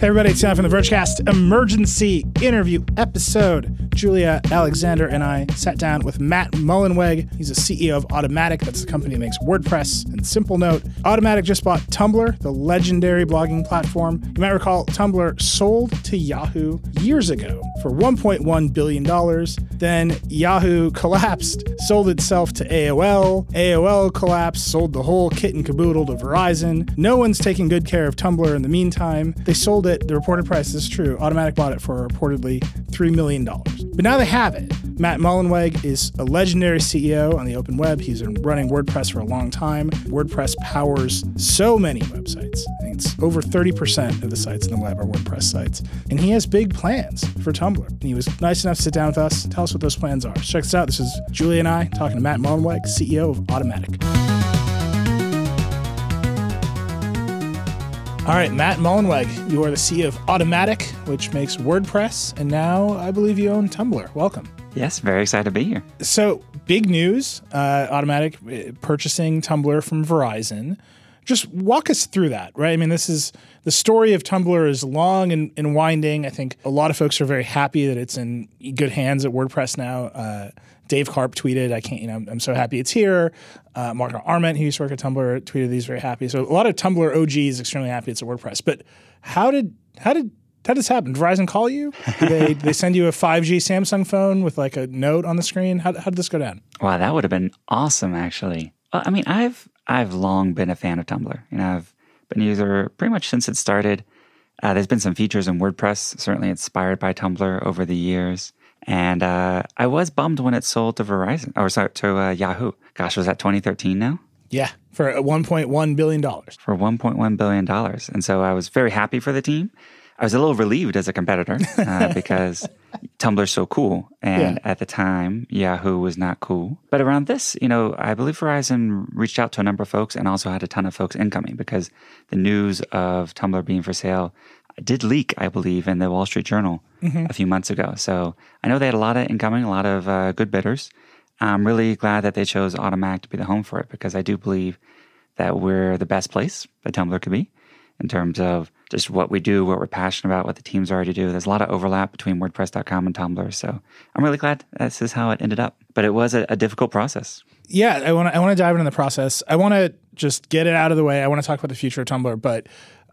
Hey everybody, it's time for the Vergecast emergency interview episode. Julia Alexander and I sat down with Matt Mullenweg. He's a CEO of Automattic, that's the company that makes WordPress and Simplenote. Automattic just bought Tumblr, the legendary blogging platform. You might recall Tumblr sold to Yahoo years ago for $1.1 billion. Then Yahoo collapsed, sold itself to AOL. AOL collapsed, sold the whole kit and caboodle to Verizon. No one's taking good care of Tumblr in the meantime. They sold it, the reported price is true. Automattic bought it for reportedly $3 million. But now they have it. Matt Mullenweg is a legendary CEO on the open web. He's been running WordPress for a long time. WordPress powers so many websites. I think it's over 30% of the sites in the web are WordPress sites. And he has big plans for Tumblr. And he was nice enough to sit down with us, tell us what those plans are. So check this out. This is Julie and I talking to Matt Mullenweg, CEO of Automattic. All right, Matt Mullenweg, you are the CEO of Automattic, which makes WordPress, and now I believe you own Tumblr. Welcome. Yes, very excited to be here. So, big news uh, Automattic uh, purchasing Tumblr from Verizon. Just walk us through that, right? I mean, this is the story of Tumblr is long and, and winding. I think a lot of folks are very happy that it's in good hands at WordPress now. Uh, Dave Karp tweeted, "I can't, you know, I'm so happy it's here." Uh, Arment, who used to work at Tumblr, tweeted he's very happy. So a lot of Tumblr OGs extremely happy it's at WordPress. But how did how did how did this happen? Did Verizon call you? They, they send you a 5G Samsung phone with like a note on the screen? How, how did this go down? Wow, that would have been awesome, actually. I mean, I've I've long been a fan of Tumblr. Know, I've been a user pretty much since it started. Uh, there's been some features in WordPress, certainly inspired by Tumblr over the years. And uh, I was bummed when it sold to Verizon or sorry, to uh, Yahoo. Gosh, was that 2013 now? Yeah, for 1.1 billion dollars. For 1.1 billion dollars, and so I was very happy for the team. I was a little relieved as a competitor uh, because Tumblr's so cool, and yeah. at the time Yahoo was not cool. But around this, you know, I believe Verizon reached out to a number of folks and also had a ton of folks incoming because the news of Tumblr being for sale did leak, I believe, in the Wall Street Journal mm-hmm. a few months ago. So I know they had a lot of incoming, a lot of uh, good bidders. I'm really glad that they chose Automattic to be the home for it because I do believe that we're the best place that Tumblr could be in terms of just what we do, what we're passionate about, what the teams already do. There's a lot of overlap between WordPress.com and Tumblr. So I'm really glad this is how it ended up. But it was a, a difficult process. Yeah, I want to I want to dive into the process. I want to just get it out of the way. I want to talk about the future of Tumblr, but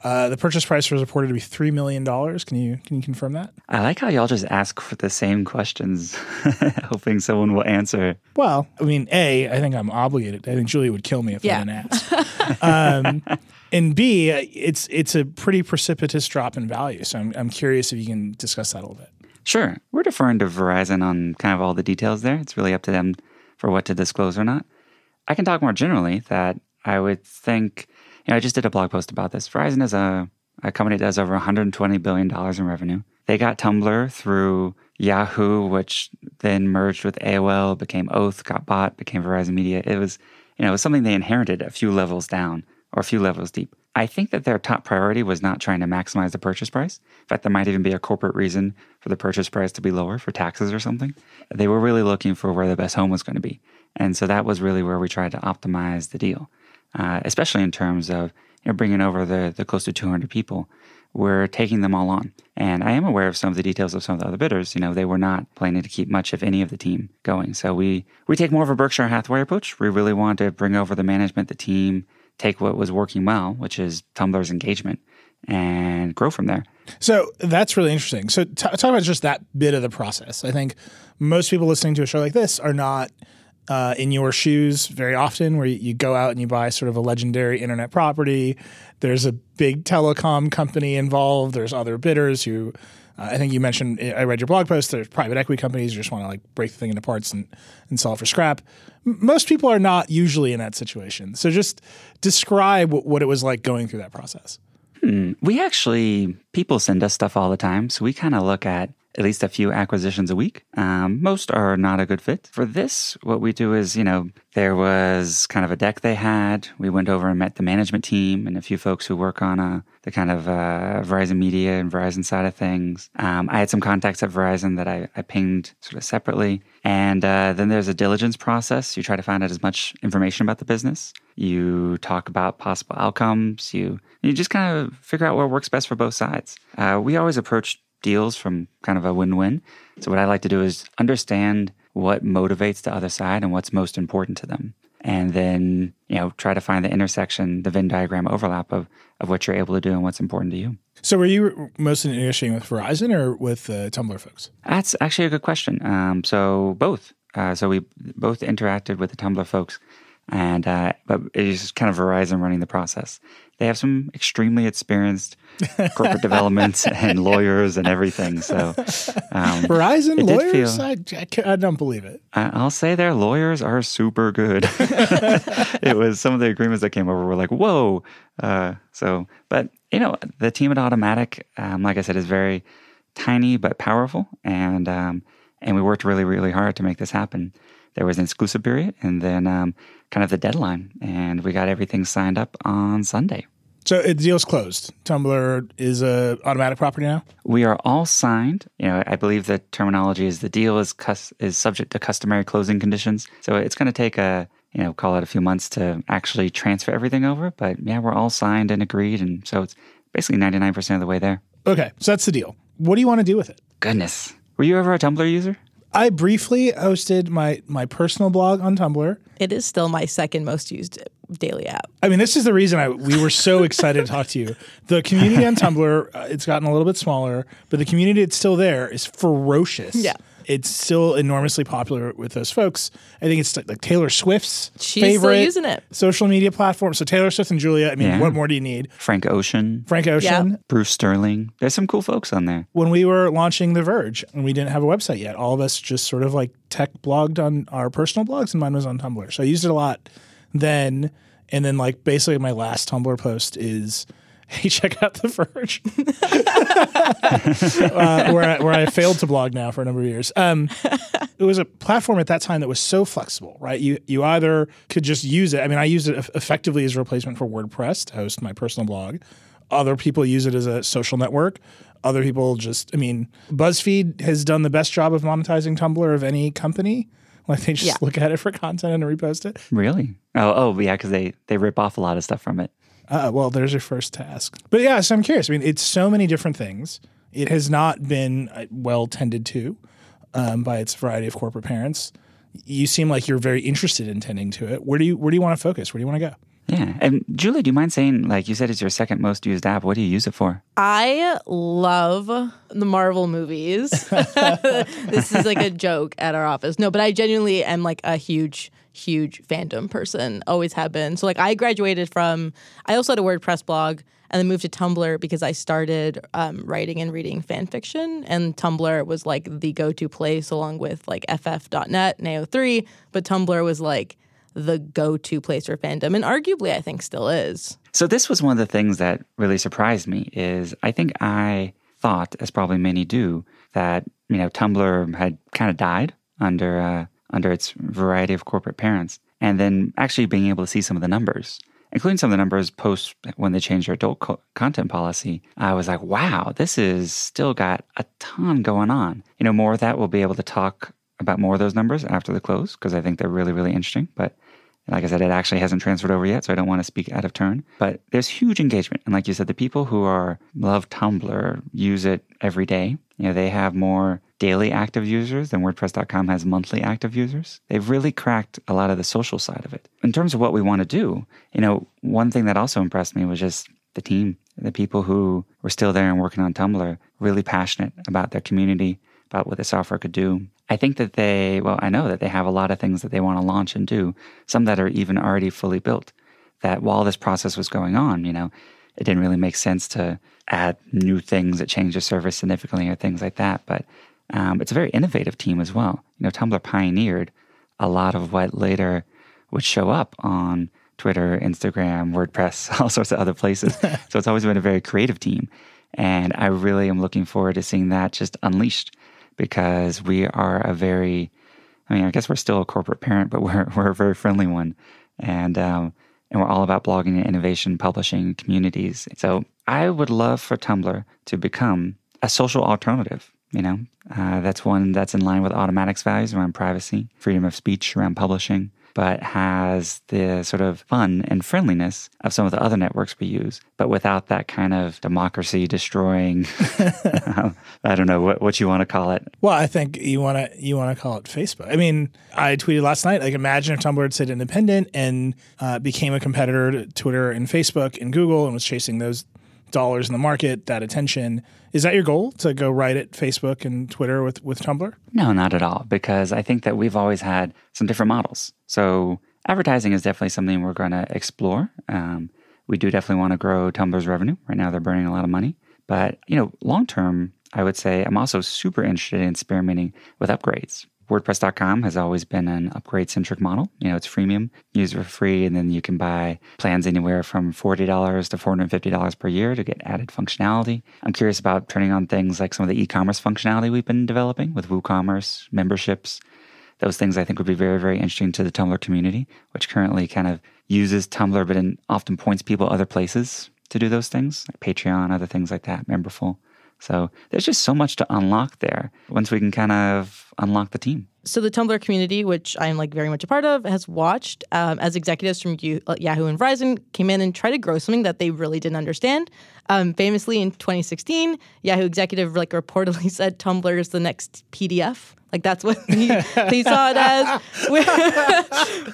uh, the purchase price was reported to be three million dollars. Can you can you confirm that? I like how y'all just ask for the same questions, hoping someone will answer. Well, I mean, a, I think I'm obligated. I think Julia would kill me if yeah. I didn't ask. um, and B, it's it's a pretty precipitous drop in value. So I'm I'm curious if you can discuss that a little bit. Sure, we're deferring to Verizon on kind of all the details there. It's really up to them for what to disclose or not. I can talk more generally that I would think you know, I just did a blog post about this. Verizon is a, a company that does over $120 billion in revenue. They got Tumblr through Yahoo, which then merged with AOL, became Oath, got bought, became Verizon Media. It was, you know, it was something they inherited a few levels down or a few levels deep. I think that their top priority was not trying to maximize the purchase price. In fact, there might even be a corporate reason for the purchase price to be lower for taxes or something. They were really looking for where the best home was going to be. And so that was really where we tried to optimize the deal uh, especially in terms of you know, bringing over the, the close to 200 people. We're taking them all on. And I am aware of some of the details of some of the other bidders. You know, they were not planning to keep much of any of the team going. So we, we take more of a Berkshire Hathaway approach. We really want to bring over the management, the team, take what was working well, which is Tumblr's engagement, and grow from there. So that's really interesting. So t- talk about just that bit of the process. I think most people listening to a show like this are not – uh, in your shoes very often, where you, go out and you buy sort of a legendary internet property. There's a big telecom company involved. There's other bidders who, uh, I think you mentioned. I read your blog post. There's private equity companies who just want to like break the thing into parts and and sell it for scrap. M- most people are not usually in that situation. So just describe what, what it was like going through that process. We actually, people send us stuff all the time. So we kind of look at at least a few acquisitions a week. Um, most are not a good fit. For this, what we do is, you know, there was kind of a deck they had. We went over and met the management team and a few folks who work on uh, the kind of uh, Verizon media and Verizon side of things. Um, I had some contacts at Verizon that I, I pinged sort of separately. And uh, then there's a diligence process. You try to find out as much information about the business. You talk about possible outcomes. You you just kind of figure out what works best for both sides. Uh, we always approach deals from kind of a win-win. So what I like to do is understand what motivates the other side and what's most important to them. And then, you know, try to find the intersection, the Venn diagram overlap of, of what you're able to do and what's important to you. So, were you mostly negotiating with Verizon or with uh, Tumblr folks? That's actually a good question. Um, so both. Uh, so we both interacted with the Tumblr folks, and uh, but it's kind of Verizon running the process. They have some extremely experienced corporate developments and lawyers and everything. So um, Verizon lawyers? feel- I, I, I don't believe it. I- I'll say their lawyers are super good. it was some of the agreements that came over were like, whoa. Uh, so, but you know, the team at Automattic, um, like I said, is very tiny but powerful, and um, and we worked really, really hard to make this happen. There was an exclusive period, and then um, kind of the deadline, and we got everything signed up on Sunday. So, uh, the deal's closed. Tumblr is a Automattic property now? We are all signed. You know, I believe the terminology is the deal is cus- is subject to customary closing conditions. So it's going to take a you know call it a few months to actually transfer everything over. But yeah, we're all signed and agreed, and so it's basically ninety nine percent of the way there. Okay, so that's the deal. What do you want to do with it? Goodness, were you ever a Tumblr user? I briefly hosted my my personal blog on Tumblr. It is still my second most used daily app. I mean, this is the reason I we were so excited to talk to you. The community on Tumblr, uh, it's gotten a little bit smaller, but the community that's still there is ferocious. Yeah. It's still enormously popular with those folks. I think it's like, like Taylor Swift's She's still favorite using it. social media platform. So Taylor Swift and Julia. I mean, Yeah. what more do you need? Frank Ocean, Frank Ocean. Yeah. Bruce Sterling. There's some cool folks on there. When we were launching The Verge and we didn't have a website yet, all of us just sort of like tech blogged on our personal blogs, and mine was on Tumblr. So I used it a lot then. And then, like, basically, my last Tumblr post is, "Hey, check out The Verge," uh, where I, where I failed to blog now for a number of years. Um, it was a platform at that time that was so flexible, right? You you either could just use it. I mean, I used it effectively as a replacement for WordPress to host my personal blog. Other people use it as a social network. Other people just, I mean, BuzzFeed has done the best job of monetizing Tumblr of any company. Like they just Yeah. look at it for content and repost it. Really? Oh, oh yeah, because they they rip off a lot of stuff from it. Uh, well, there's your first task. But yeah, so I'm curious. I mean, it's so many different things. It has not been uh, well tended to um, by its variety of corporate parents. You seem like you're very interested in tending to it. Where do you Where do you want to focus? Where do you want to go? Yeah. And Julie, do you mind saying, like you said, it's your second most used app? What do you use it for? I love the Marvel movies. this is like a joke at our office. No, but I genuinely am like a huge, huge fandom person. Always have been. So like I graduated from. I also had a WordPress blog and then moved to Tumblr because I started um, writing and reading fan fiction, and Tumblr was like the go-to place along with like FF.net and AO3. But Tumblr was like the go-to place for fandom, and arguably I think still is. So this was one of the things that really surprised me is I think I thought, as probably many do, that you know Tumblr had kind of died under uh, under its variety of corporate parents, and then actually being able to see some of the numbers, including some of the numbers post when they changed their adult co- content policy, I was like, wow, this is still got a ton going on. You know, more of that we'll be able to talk about more of those numbers after the close because I think they're really really interesting, but. Like I said, it actually hasn't transferred over yet, so I don't want to speak out of turn. But there's huge engagement. And like you said, the people who are love Tumblr use it every day. You know, they have more daily active users than WordPress.com has monthly active users. They've really cracked a lot of the social side of it. In terms of what we want to do, you know, one thing that also impressed me was just the team, the people who were still there and working on Tumblr, really passionate about their community, about what the software could do. I think that they, well, I know that they have a lot of things that they want to launch and do, some that are even already fully built. That while this process was going on, you know, it didn't really make sense to add new things that change the service significantly or things like that. But um, it's a very innovative team as well. You know, Tumblr pioneered a lot of what later would show up on Twitter, Instagram, WordPress, all sorts of other places. so it's always been a very creative team. And I really am looking forward to seeing that just unleashed because we are a very, I mean, I guess we're still a corporate parent, but we're, we're a very friendly one. And, um, and we're all about blogging and innovation, publishing communities. So I would love for Tumblr to become a social alternative. You know, uh, that's one that's in line with Automattic's values around privacy, freedom of speech around publishing, but has the sort of fun and friendliness of some of the other networks we use, but without that kind of democracy destroying. I don't know what, what you want to call it. Well, I think you want to you want to call it Facebook. I mean, I tweeted last night. Like, imagine if Tumblr had stayed independent and uh, became a competitor to Twitter and Facebook and Google and was chasing those dollars in the market, that attention. Is that your goal to go right at Facebook and Twitter with, with Tumblr? No, not at all, because I think that we've always had some different models. So advertising is definitely something we're going to explore. Um, we do definitely want to grow Tumblr's revenue. Right now, they're burning a lot of money. But, you know, long term, I would say I'm also super interested in experimenting with upgrades. WordPress.com has always been an upgrade centric model. You know, it's freemium, use for free, and then you can buy plans anywhere from $40 to $450 per year to get added functionality. I'm curious about turning on things like some of the e commerce functionality we've been developing with WooCommerce, memberships. Those things I think would be very, very interesting to the Tumblr community, which currently kind of uses Tumblr, but often points people other places to do those things, like Patreon, other things like that, Memberful. So there's just so much to unlock there once we can kind of unlock the team. So the Tumblr community, which I'm like very much a part of, has watched um, as executives from U- uh, Yahoo and Verizon came in and tried to grow something that they really didn't understand. Um, famously, in 2016, Yahoo executive like reportedly said Tumblr is the next PDF. Like that's what he, he saw it as,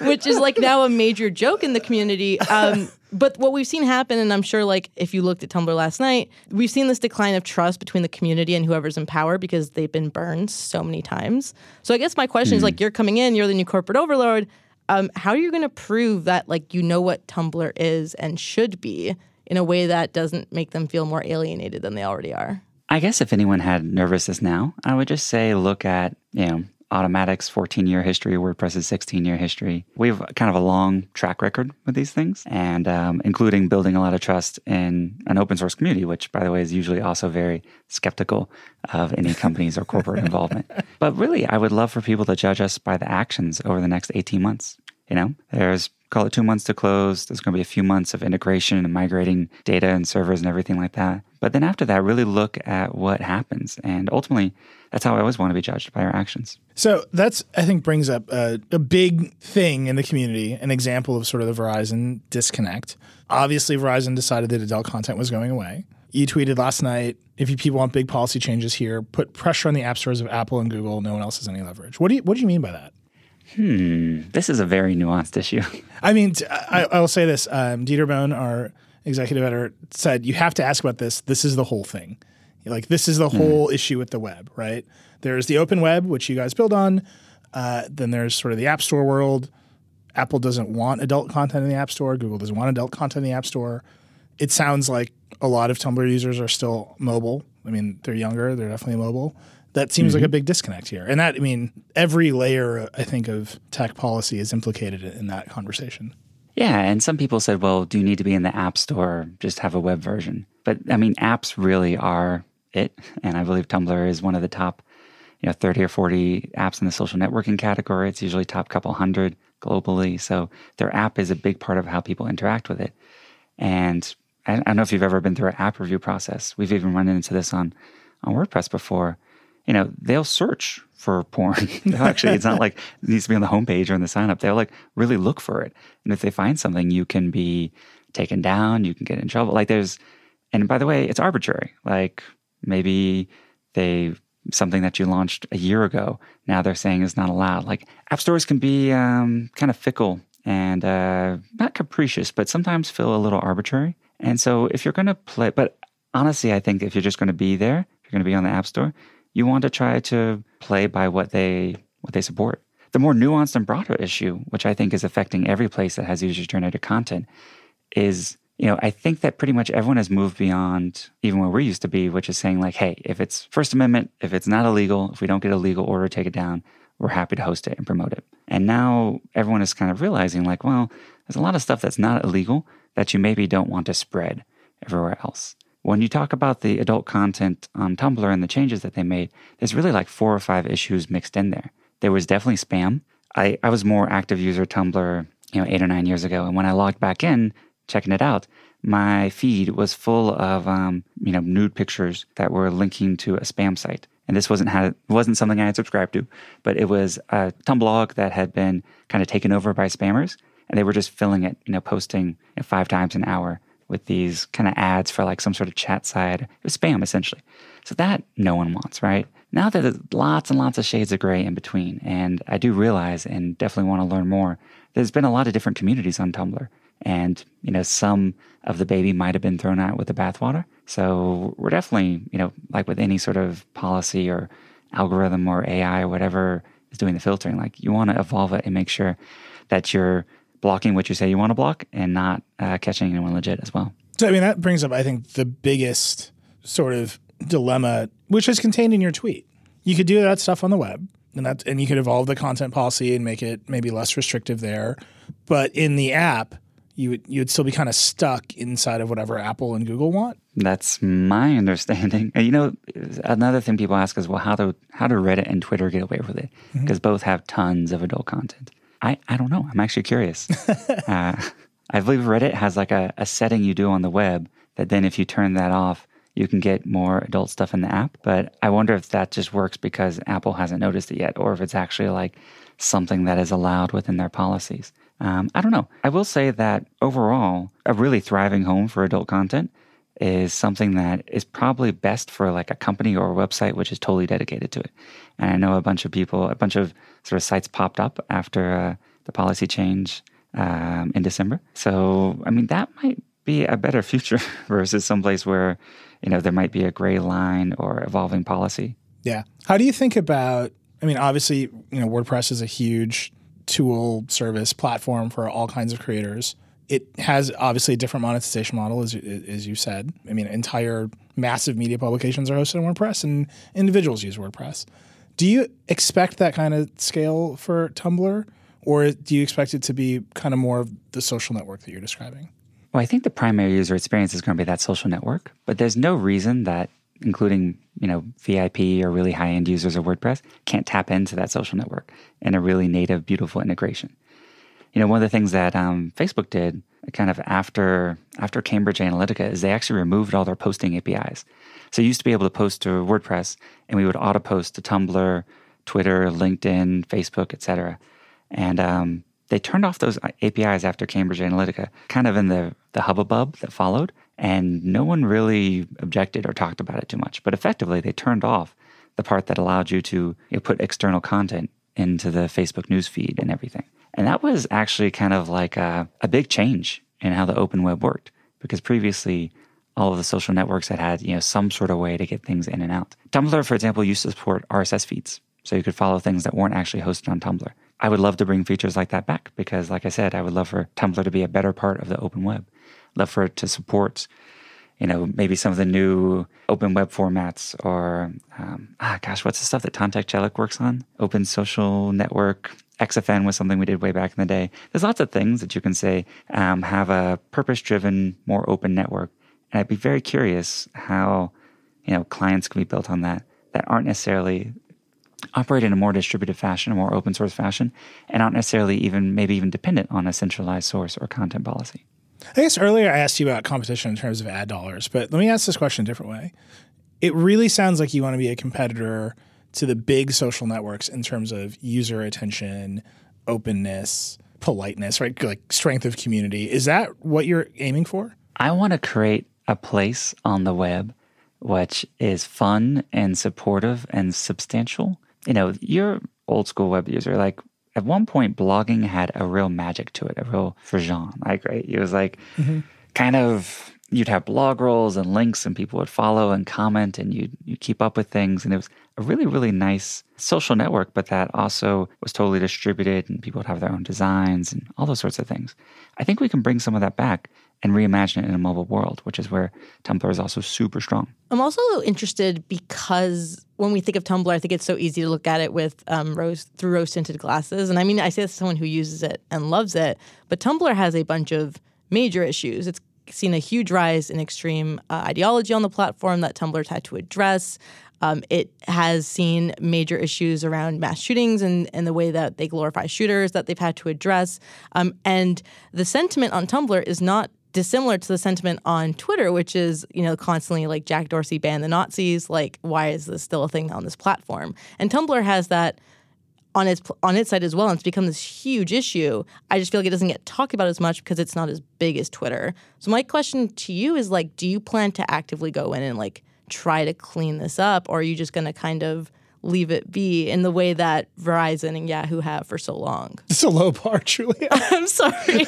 which is like now a major joke in the community. Um, but what we've seen happen, and I'm sure like if you looked at Tumblr last night, we've seen this decline of trust between the community and whoever's in power because they've been burned so many times. So I guess my question mm. is like, you're coming in, you're the new corporate overlord. Um, how are you going to prove that like you know what Tumblr is and should be in a way that doesn't make them feel more alienated than they already are? I guess if anyone had nervousness now, I would just say look at, you know, Automattic's 14 year history, WordPress's 16 year history. We have kind of a long track record with these things, and um, including building a lot of trust in an open source community, which, by the way, is usually also very skeptical of any companies or corporate involvement. But really, I would love for people to judge us by the actions over the next 18 months. You know, there's call it two months to close. There's going to be a few months of integration and migrating data and servers and everything like that. But then after that, really look at what happens. And ultimately, that's how I always want to be judged by our actions. So that's, I think, brings up a, a big thing in the community, an example of sort of the Verizon disconnect. Obviously, Verizon decided that adult content was going away. You tweeted last night if you people want big policy changes here, put pressure on the app stores of Apple and Google. No one else has any leverage. What do you What do you mean by that? Hmm, this is a very nuanced issue. I mean, I, I will say this: um, Dieter Bohn, our executive editor, said you have to ask about this. This is the whole thing. Like this is the hmm. whole issue with the web, right? There's the open web, which you guys build on. Uh, then there's sort of the app store world. Apple doesn't want adult content in the app store. Google doesn't want adult content in the app store. It sounds like a lot of Tumblr users are still mobile. I mean, they're younger. They're definitely mobile that seems mm-hmm. like a big disconnect here. And that, I mean, every layer, I think, of tech policy is implicated in that conversation. Yeah. And some people said, well, do you need to be in the App Store? Just have a web version. But I mean, apps really are it. And I believe Tumblr is one of the top, you know, 30 or 40 apps in the social networking category. It's usually top couple hundred globally. So their app is a big part of how people interact with it. And I don't know if you've ever been through an app review process. We've even run into this on, on WordPress before you know, they'll search for porn. Actually, it's not like it needs to be on the homepage or in the sign up. They'll like really look for it. And if they find something, you can be taken down, you can get in trouble. Like there's, and by the way, it's arbitrary. Like maybe they, something that you launched a year ago, now they're saying is not allowed. Like app stores can be um, kind of fickle and uh, not capricious, but sometimes feel a little arbitrary. And so if you're going to play, but honestly, I think if you're just going to be there, if you're going to be on the app store, you want to try to play by what they what they support. The more nuanced and broader issue, which I think is affecting every place that has user generated content, is you know, I think that pretty much everyone has moved beyond even where we used to be, which is saying like, hey, if it's First Amendment, if it's not illegal, if we don't get a legal order, take it down, we're happy to host it and promote it. And now everyone is kind of realizing like, well, there's a lot of stuff that's not illegal that you maybe don't want to spread everywhere else. When you talk about the adult content on Tumblr and the changes that they made, there's really like four or five issues mixed in there. There was definitely spam. I, I was more active user Tumblr, you know, eight or nine years ago, and when I logged back in, checking it out, my feed was full of um, you know nude pictures that were linking to a spam site. And this wasn't had wasn't something I had subscribed to, but it was a Tumblr blog that had been kind of taken over by spammers, and they were just filling it, you know, posting you know, five times an hour with these kind of ads for like some sort of chat side. It was spam essentially. So that no one wants, right? Now that there's lots and lots of shades of gray in between, and I do realize and definitely want to learn more. There's been a lot of different communities on Tumblr. And, you know, some of the baby might have been thrown out with the bathwater. So we're definitely, you know, like with any sort of policy or algorithm or AI or whatever is doing the filtering, like you want to evolve it and make sure that you're blocking what you say you want to block and not uh, catching anyone legit as well. So, I mean, that brings up, I think, the biggest sort of dilemma, which is contained in your tweet. You could do that stuff on the web, and that, and you could evolve the content policy and make it maybe less restrictive there. But in the app, you would you would still be kind of stuck inside of whatever Apple and Google want. That's my understanding. You know, another thing people ask is, well, how do how do Reddit and Twitter get away with it? Because mm-hmm. both have tons of adult content. I, I don't know. I'm actually curious. uh, I believe Reddit has like a, a setting you do on the web that then if you turn that off, you can get more adult stuff in the app. But I wonder if that just works because Apple hasn't noticed it yet, or if it's actually like something that is allowed within their policies. Um, I don't know. I will say that overall, a really thriving home for adult content is something that is probably best for like a company or a website which is totally dedicated to it. And I know a bunch of people, a bunch of sort of sites popped up after uh, the policy change um, in December. So, I mean, that might be a better future versus someplace where, you know, there might be a gray line or evolving policy. Yeah. How do you think about, I mean, obviously, you know, WordPress is a huge tool, service, platform for all kinds of creators. It has obviously a different monetization model, as, as you said. I mean, entire massive media publications are hosted on WordPress, and individuals use WordPress. Do you expect that kind of scale for Tumblr, or do you expect it to be kind of more of the social network that you're describing? Well, I think the primary user experience is going to be that social network, but there's no reason that including you know VIP or really high end users of WordPress can't tap into that social network in a really native, beautiful integration. You know, one of the things that um, Facebook did kind of after after Cambridge Analytica is they actually removed all their posting APIs. So you used to be able to post to WordPress, and we would auto post to Tumblr, Twitter, LinkedIn, Facebook, etc. And um, they turned off those APIs after Cambridge Analytica, kind of in the the hubbub that followed and no one really objected or talked about it too much. But effectively, they turned off the part that allowed you to you know, put external content into the Facebook newsfeed and everything. And that was actually kind of like a, a big change in how the open web worked because previously all of the social networks had had you know some sort of way to get things in and out. Tumblr, for example, used to support RSS feeds, so you could follow things that weren't actually hosted on Tumblr. I would love to bring features like that back because, like I said, I would love for Tumblr to be a better part of the open web love for it to support, you know, maybe some of the new open web formats or, um, ah, gosh, what's the stuff that Tantek Çelik works on? Open social network. XFN was something we did way back in the day. There's lots of things that you can say um, have a purpose driven, more open network. And I'd be very curious how, you know, clients can be built on that that aren't necessarily operate in a more distributed fashion, a more open source fashion, and aren't necessarily even maybe even dependent on a centralized source or content policy. I guess earlier I asked you about competition in terms of ad dollars, but let me ask this question a different way. It really sounds like you want to be a competitor to the big social networks in terms of user attention, openness, politeness, right? Like strength of community. Is that what you're aiming for? I want to create a place on the web which is fun and supportive and substantial. You know, you're old school web user. Like at one point blogging had a real magic to it, a real frisson. Like right, it was like mm-hmm. kind of you'd have blog rolls and links, and people would follow and comment, and you you keep up with things, and it was a really really nice social network. But that also was totally distributed, and people would have their own designs and all those sorts of things. I think we can bring some of that back and reimagine it in a mobile world, which is where Tumblr is also super strong. I'm also interested because when we think of Tumblr, I think it's so easy to look at it with um, rose through rose tinted glasses. And I mean, I say this as someone who uses it and loves it, but Tumblr has a bunch of major issues. It's seen a huge rise in extreme uh, ideology on the platform that Tumblr's had to address. Um, it has seen major issues around mass shootings and, and the way that they glorify shooters that they've had to address. Um, and the sentiment on Tumblr is not dissimilar to the sentiment on Twitter, which is, you know, constantly like Jack Dorsey banned the Nazis. Like, why is this still a thing on this platform? And Tumblr has that on its on its side as well, and it's become this huge issue. I just feel like it doesn't get talked about as much because it's not as big as Twitter. So my question to you is like, do you plan to actively go in and like try to clean this up, or are you just going to kind of leave it be in the way that Verizon and Yahoo have for so long? It's a low bar, Julia. I'm sorry.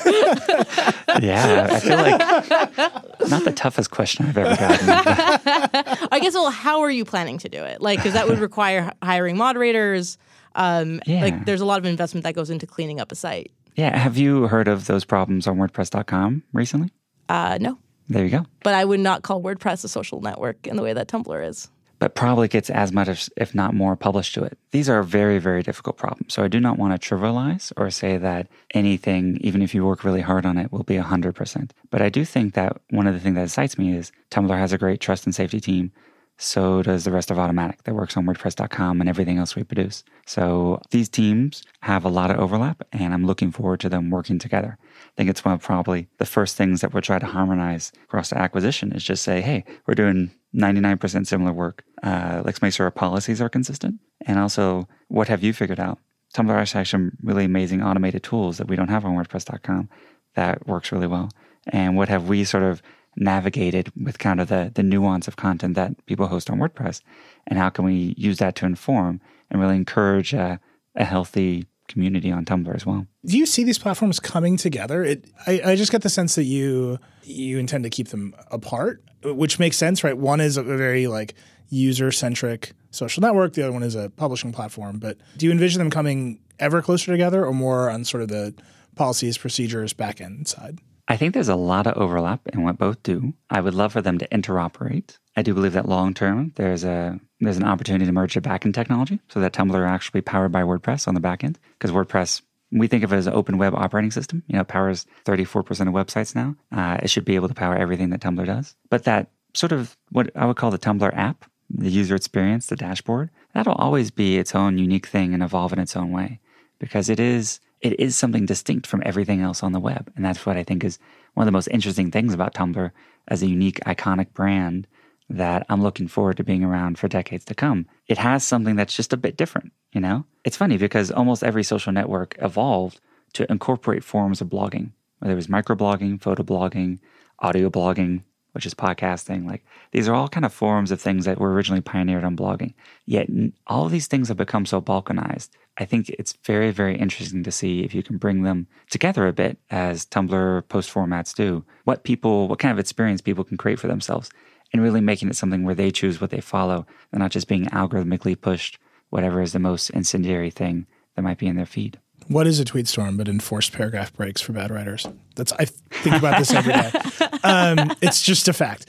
yeah, I feel like not the toughest question I've ever gotten. I guess. Well, how are you planning to do it? Like, because that would require hiring moderators. Um, Yeah. Like, there's a lot of investment that goes into cleaning up a site. yeah, have you heard of those problems on WordPress.com recently? Uh, no, There you go. but I would not call WordPress a social network in the way that Tumblr is. but probably gets as much, as, if not more, published to it. These are very, very difficult problems. So I do not want to trivialize or say that anything, even if you work really hard on it, will be 100%. But I do think that one of the things that excites me is Tumblr has a great trust and safety team. So does the rest of Automattic that works on WordPress.com and everything else we produce. So these teams have a lot of overlap, and I'm looking forward to them working together. I think it's one of probably the first things that we'll try to harmonize across the acquisition is just say, hey, we're doing 99% similar work. Uh, let's make sure our policies are consistent. And also, what have you figured out? Tumblr has some really amazing automated tools that we don't have on WordPress.com that works really well. And what have we sort of navigated with kind of the, the nuance of content that people host on WordPress? And how can we use that to inform and really encourage a, a healthy community on Tumblr as well? Do you see these platforms coming together? It, I, I just get the sense that you you intend to keep them apart, which makes sense, right? One is a very like user centric social network. The other one is a publishing platform. But do you envision them coming ever closer together, or more on sort of the policies, procedures, back end side? I think there's a lot of overlap in what both do. I would love for them to interoperate. I do believe that long term there's a there's an opportunity to merge the backend technology so that Tumblr are actually powered by WordPress on the backend because WordPress we think of it as an open web operating system. You know, powers 34% of websites now. Uh, it should be able to power everything that Tumblr does. But that sort of what I would call the Tumblr app, the user experience, the dashboard, that'll always be its own unique thing and evolve in its own way because it is it is something distinct from everything else on the web. And that's what I think is one of the most interesting things about Tumblr as a unique, iconic brand that I'm looking forward to being around for decades to come. It has something that's just a bit different, you know? It's funny because almost every social network evolved to incorporate forms of blogging, whether it was microblogging, photo blogging, audio blogging, which is podcasting. Like these are all kind of forms of things that were originally pioneered on blogging. Yet all of these things have become so balkanized. I think it's very, very interesting to see if you can bring them together a bit as Tumblr post formats do. What people, what kind of experience people can create for themselves and really making it something where they choose what they follow and not just being algorithmically pushed whatever is the most incendiary thing that might be in their feed. What is a tweet storm but enforced paragraph breaks for bad writers? That's I think about this every day. Um, it's just a fact.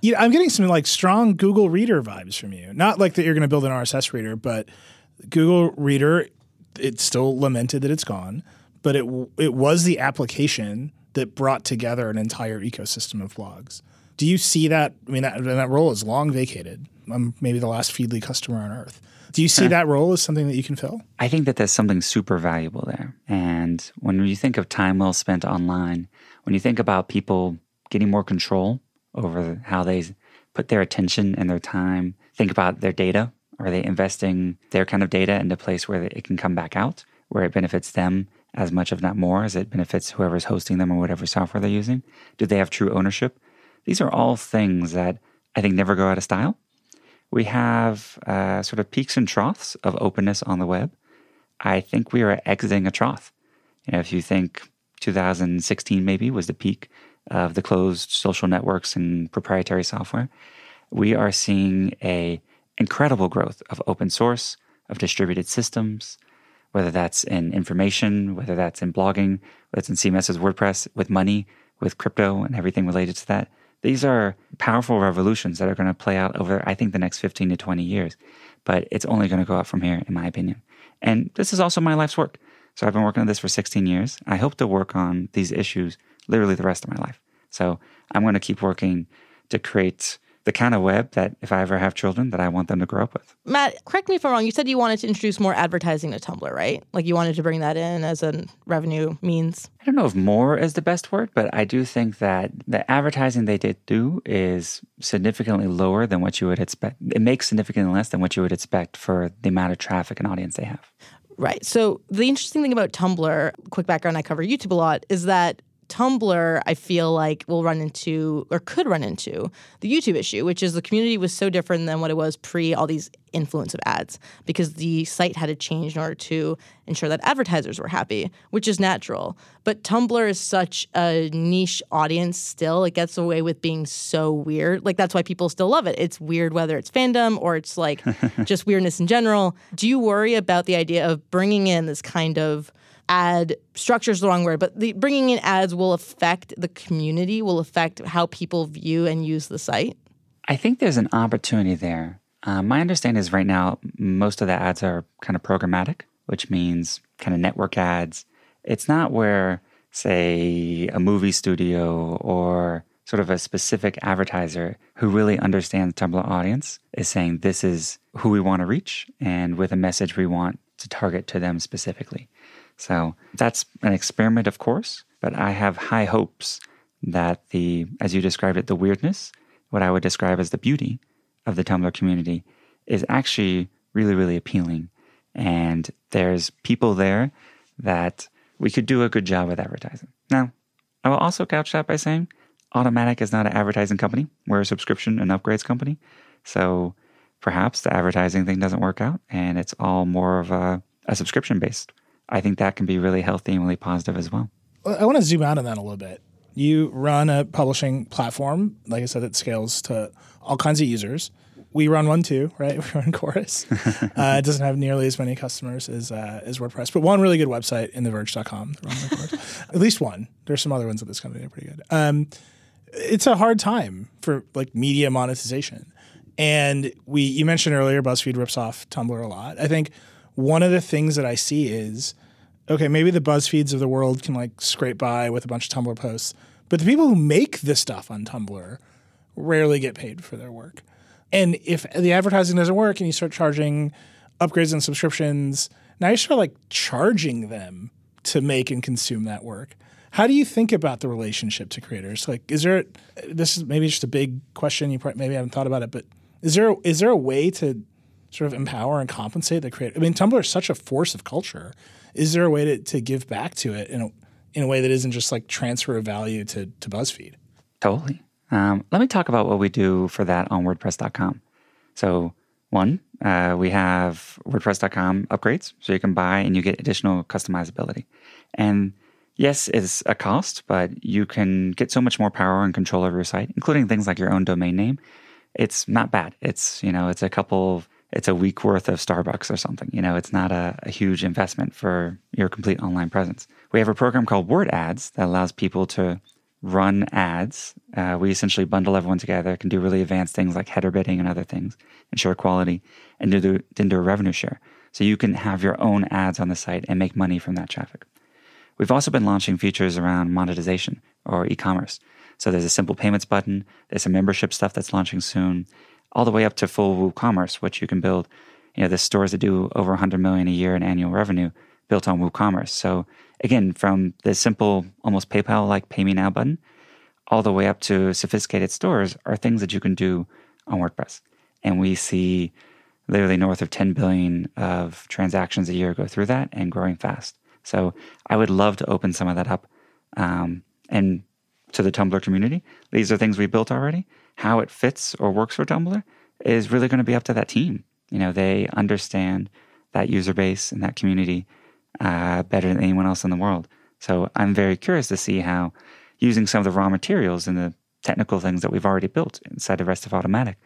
You know, I'm getting some like strong Google Reader vibes from you. Not like that you're going to build an RSS reader, but Google Reader. It's still lamented that it's gone, but it it was the application that brought together an entire ecosystem of blogs. Do you see that? I mean, that, that role is long vacated. I'm maybe the last Feedly customer on earth. Do you see that role as something that you can fill? I think that there's something super valuable there. And when you think of time well spent online, when you think about people getting more control over how they put their attention and their time, think about their data. Are they investing their kind of data into a place where it can come back out, where it benefits them as much, if not more, as it benefits whoever's hosting them or whatever software they're using? Do they have true ownership? These are all things that I think never go out of style. We have uh, sort of peaks and troughs of openness on the web. I think we are exiting a trough. You know, if you think 2016 maybe was the peak of the closed social networks and proprietary software, we are seeing a incredible growth of open source, of distributed systems, whether that's in information, whether that's in blogging, whether it's in CMS's WordPress, with money, with crypto, and everything related to that. These are powerful revolutions that are going to play out over, I think, the next 15 to 20 years. but it's only going to go up from here, in my opinion. And this is also my life's work. So I've been working on this for 16 years. I hope to work on these issues literally the rest of my life. So I'm going to keep working to create the kind of web that if I ever have children that I want them to grow up with. Matt, correct me if I'm wrong. You said you wanted to introduce more advertising to Tumblr, right? Like you wanted to bring that in as a revenue means. I don't know if more is the best word, but I do think that the advertising they did do is significantly lower than what you would expect. It makes significantly less than what you would expect for the amount of traffic and audience they have. Right. So the interesting thing about Tumblr, quick background, I cover YouTube a lot, is that Tumblr, I feel like, will run into or could run into the YouTube issue, which is the community was so different than what it was pre all these influence of ads because the site had to change in order to ensure that advertisers were happy, which is natural. But Tumblr is such a niche audience still. It gets away with being so weird. Like, that's why people still love it. It's weird whether it's fandom or it's like just weirdness in general. Do you worry about the idea of bringing in this kind of ad structure is the wrong word, but the bringing in ads will affect the community, will affect how people view and use the site? I think there's an opportunity there. Uh, my understanding is right now, most of the ads are kind of programmatic, which means kind of network ads. It's not where, say, a movie studio or sort of a specific advertiser who really understands Tumblr audience is saying this is who we want to reach and with a message we want to target to them specifically. So that's an experiment, of course, but I have high hopes that the, as you described it, the weirdness, what I would describe as the beauty of the Tumblr community, is actually really, really appealing. And there's people there that we could do a good job with advertising. Now, I will also couch that by saying Automattic is not an advertising company. We're a subscription and upgrades company. So perhaps the advertising thing doesn't work out and it's all more of a, a subscription based I think that can be really healthy and really positive as well. I want to zoom out on that a little bit. You run a publishing platform, like I said, it scales to all kinds of users. We run one too, right? We run Chorus. uh, it doesn't have nearly as many customers as uh, as WordPress, but one really good website in TheVerge.com. at least one. There's some other ones at this company that are pretty good. Um, it's a hard time for like media monetization, and we you mentioned earlier BuzzFeed rips off Tumblr a lot. I think one of the things that I see is okay, maybe the BuzzFeeds of the world can like scrape by with a bunch of Tumblr posts, but the people who make the stuff on Tumblr rarely get paid for their work. And if the advertising doesn't work and you start charging upgrades and subscriptions, now you start like charging them to make and consume that work. How do you think about the relationship to creators? Like, is there this is maybe just a big question you probably, maybe haven't thought about it, but is there is there a way to sort of empower and compensate the creator? I mean, Tumblr is such a force of culture is there a way to, to give back to it in a, in a way that isn't just like transfer of value to, to BuzzFeed? Totally. Um, let me talk about what we do for that on WordPress.com. So, one, uh, we have WordPress.com upgrades, so you can buy and you get additional customizability. And yes, it's a cost, but you can get so much more power and control over your site, including things like your own domain name. It's not bad. It's you know, it's a couple it's a week worth of Starbucks or something. You know, it's not a, a, huge investment for your complete online presence. We have a program called WordAds that allows people to run ads. Uh, we essentially bundle everyone together, can do really advanced things like header bidding and other things, ensure quality, and do, then do a revenue share. So you can have your own ads on the site and make money from that traffic. We've also been launching features around monetization or e commerce. So there's a simple payments button, there's some membership stuff that's launching soon, all the way up to full WooCommerce, which you can build. You know, the stores that do over 100 million a year in annual revenue built on WooCommerce. So again, from the simple, almost PayPal-like "Pay Me Now" button, all the way up to sophisticated stores are things that you can do on WordPress. And we see literally north of 10 billion of transactions a year go through that and growing fast. So I would love to open some of that up um, and to the Tumblr community. These are things we built already how it fits or works for Tumblr is really going to be up to that team. You know, they understand that user base and that community uh, better than anyone else in the world. So I'm very curious to see how using some of the raw materials and the technical things that we've already built inside of Automattic,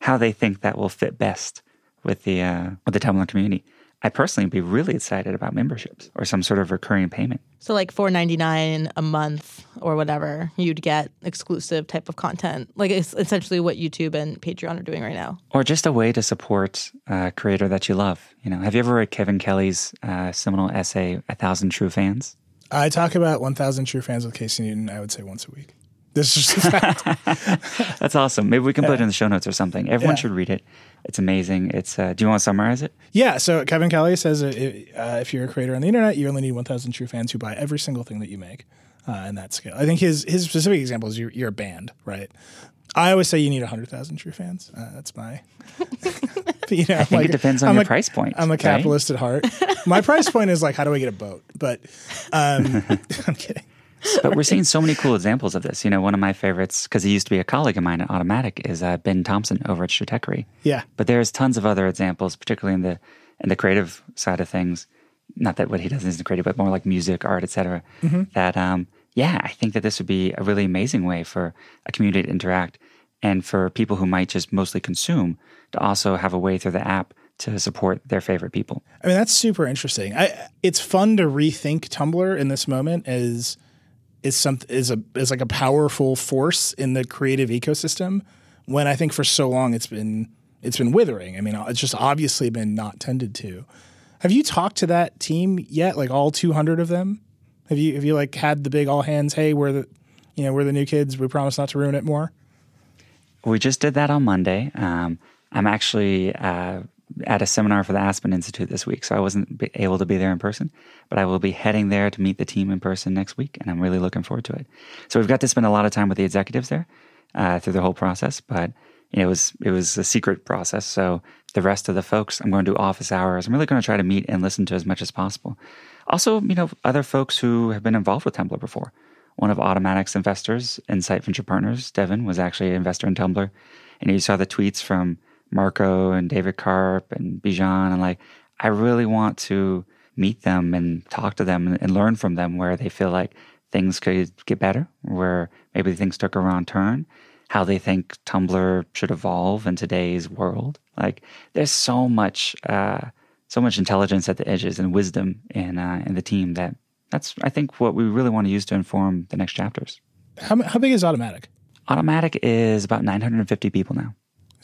how they think that will fit best with the uh, with the Tumblr community. I personally would be really excited about memberships or some sort of recurring payment. So like four ninety nine a month or whatever, you'd get exclusive type of content. Like it's essentially what YouTube and Patreon are doing right now. Or just a way to support a creator that you love. You know, have you ever read Kevin Kelly's uh, seminal essay, A Thousand True Fans? I talk about 1,000 True Fans with Casey Newton, I would say once a week. This is just a fact. That's awesome. Maybe we can put it in the show notes or something. Everyone Yeah. should read it. It's amazing. It's. Uh, do you want to summarize it? yeah, so Kevin Kelly says uh, uh, if you're a creator on the internet, you only need 1,000 true fans who buy every single thing that you make uh, in that scale. I think his, his specific example is you're, you're a band, right? I always say you need 100,000 true fans. Uh, that's my. you know, I think it depends on your price point, I'm a right? capitalist at heart. My price point is like, how do I get a boat? But um, I'm kidding. But we're seeing so many cool examples of this. You know, one of my favorites, because he used to be a colleague of mine at Automattic, is uh, Ben Thompson over at Stratechery. Yeah. But there's tons of other examples, particularly in the in the creative side of things. Not that what he does isn't creative, but more like music, art, etc. That um, yeah, I think that this would be a really amazing way for a community to interact, and for people who might just mostly consume to also have a way through the app to support their favorite people. I mean, that's super interesting. I, it's fun to rethink Tumblr in this moment as is some is a is like a powerful force in the creative ecosystem. When I think for so long it's been it's been withering. I mean, it's just obviously been not tended to. Have you talked to that team yet? Like all 200 of them? Have you have you like had the big all hands? Hey, we're the you know we're the new kids. We promise not to ruin it more. We just did that on Monday. Um, I'm actually uh, at a seminar for the Aspen Institute this week, so I wasn't able to be there in person, but I will be heading there to meet the team in person next week, and I'm really looking forward to it. So we've got to spend a lot of time with the executives there uh, through the whole process, but you know, it was it was a secret process. So the rest of the folks, I'm going to do office hours. I'm really going to try to meet and listen to as much as possible. Also, you know, other folks who have been involved with Tumblr before. One of Automattic's investors, Insight Venture Partners, Deven, was actually an investor in Tumblr. And you saw the tweets from Marco and David Karp and Bijan. And like, I really want to meet them and talk to them and, and learn from them where they feel like things could get better, where maybe things took a wrong turn, how they think Tumblr should evolve in today's world. Like, there's so much, uh, so much intelligence at the edges and wisdom in uh, in the team that that's I think what we really want to use to inform the next chapters. How how big is Automattic? Automattic is about 950 people now.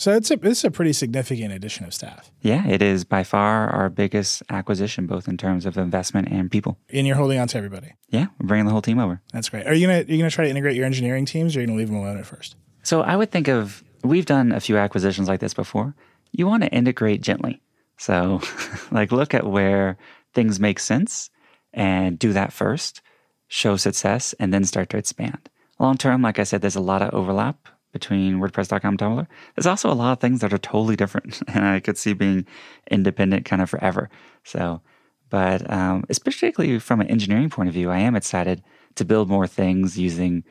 So it's a this is a pretty significant addition of staff. Yeah, it is by far our biggest acquisition, both in terms of investment and people. And you're holding on to everybody. Yeah, we're bringing the whole team over. That's great. Are you gonna are you gonna try to integrate your engineering teams, or are you gonna leave them alone at first? So I would think of we've done a few acquisitions like this before. You want to integrate gently. So like look at where things make sense and do that first, show success, and then start to expand. Long term, like I said, there's a lot of overlap between WordPress.com and Tumblr. There's also a lot of things that are totally different, and I could see being independent kind of forever. So, but um, especially from an engineering point of view, I am excited to build more things using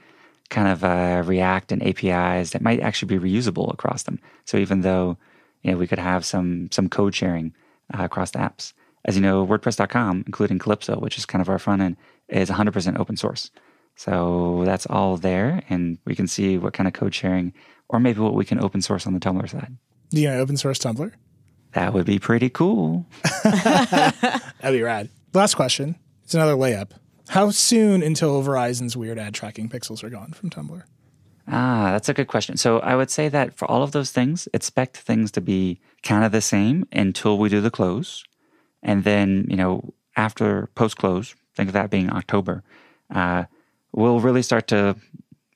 kind of uh, React and APIs that might actually be reusable across them. So even though you know we could have some some code sharing uh, across the apps, as you know, WordPress.com, including Calypso, which is kind of our front end, is 100% open source. So that's all there, and we can see what kind of code sharing, or maybe what we can open source on the Tumblr side. Yeah, open source Tumblr? That would be pretty cool. That'd be rad. Last question. It's another layup. How soon until Verizon's weird ad tracking pixels are gone from Tumblr? Ah, that's a good question. So I would say that for all of those things, expect things to be kind of the same until we do the close. And then, you know, after post close, think of that being October, uh, we'll really start to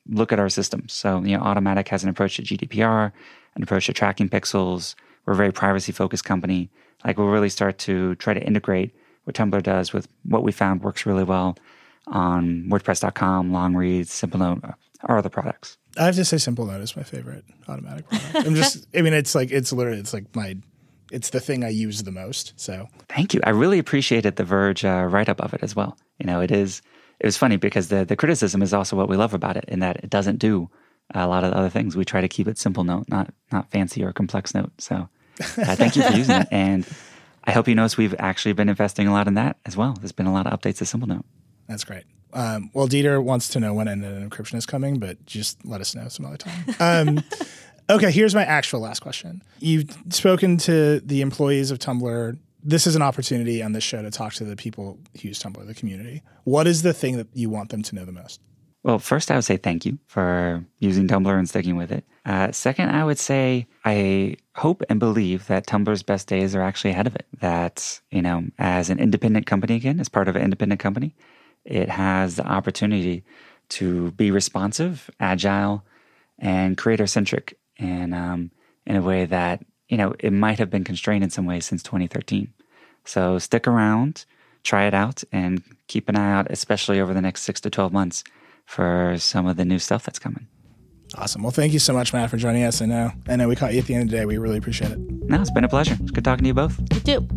look at our systems. So, you know, Automattic has an approach to GDPR, an approach to tracking pixels. We're a very privacy focused company. Like, we'll really start to try to integrate what Tumblr does with what we found works really well on WordPress.com, Longreads, Simplenote, our other products. I have to say, Simplenote is my favorite Automattic product. I'm just, I mean, it's like, it's literally, it's like my, it's the thing I use the most. So Thank you. I really appreciated the Verge uh, write up of it as well. You know, it is. It was funny because the the criticism is also what we love about it, in that it doesn't do a lot of the other things. We try to keep it simple note, not not fancy or complex note. So, uh, thank you for using it, and I hope you notice we've actually been investing a lot in that as well. There's been a lot of updates to Simplenote. that's great. Um, well, Dieter wants to know when end-to-end encryption is coming, but just let us know some other time. Um, okay, here's my actual last question. You've spoken to the employees of Tumblr this is an opportunity on this show to talk to the people who use Tumblr, the community. What is the thing that you want them to know the most? Well, first, I would say thank you for using Tumblr and sticking with it. Uh, second, I would say I hope and believe that Tumblr's best days are actually ahead of it. That, you know, as an independent company again, as part of an independent company, it has the opportunity to be responsive, agile, and creator centric and um, in a way that, you know, it might have been constrained in some ways since 2013. So stick around, try it out, and keep an eye out, especially over the next six to 12 months for some of the new stuff that's coming. Awesome. Well, thank you so much, Matt, for joining us. I know, I know we caught you at the end of the day. We really appreciate it. No, it's been a pleasure. It's good talking to you both. You do.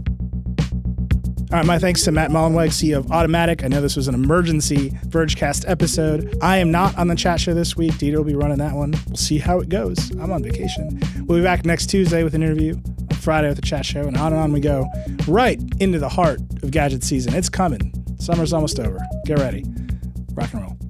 All right, my thanks to Matt Mullenweg, CEO of Automattic. I know this was an emergency Vergecast episode. I am not on the chat show this week. Dieter will be running that one. We'll see how it goes. I'm on vacation. We'll be back next Tuesday with an interview, Friday with the chat show, and on and on we go, right into the heart of gadget season. It's coming. Summer's almost over. Get ready. Rock and roll.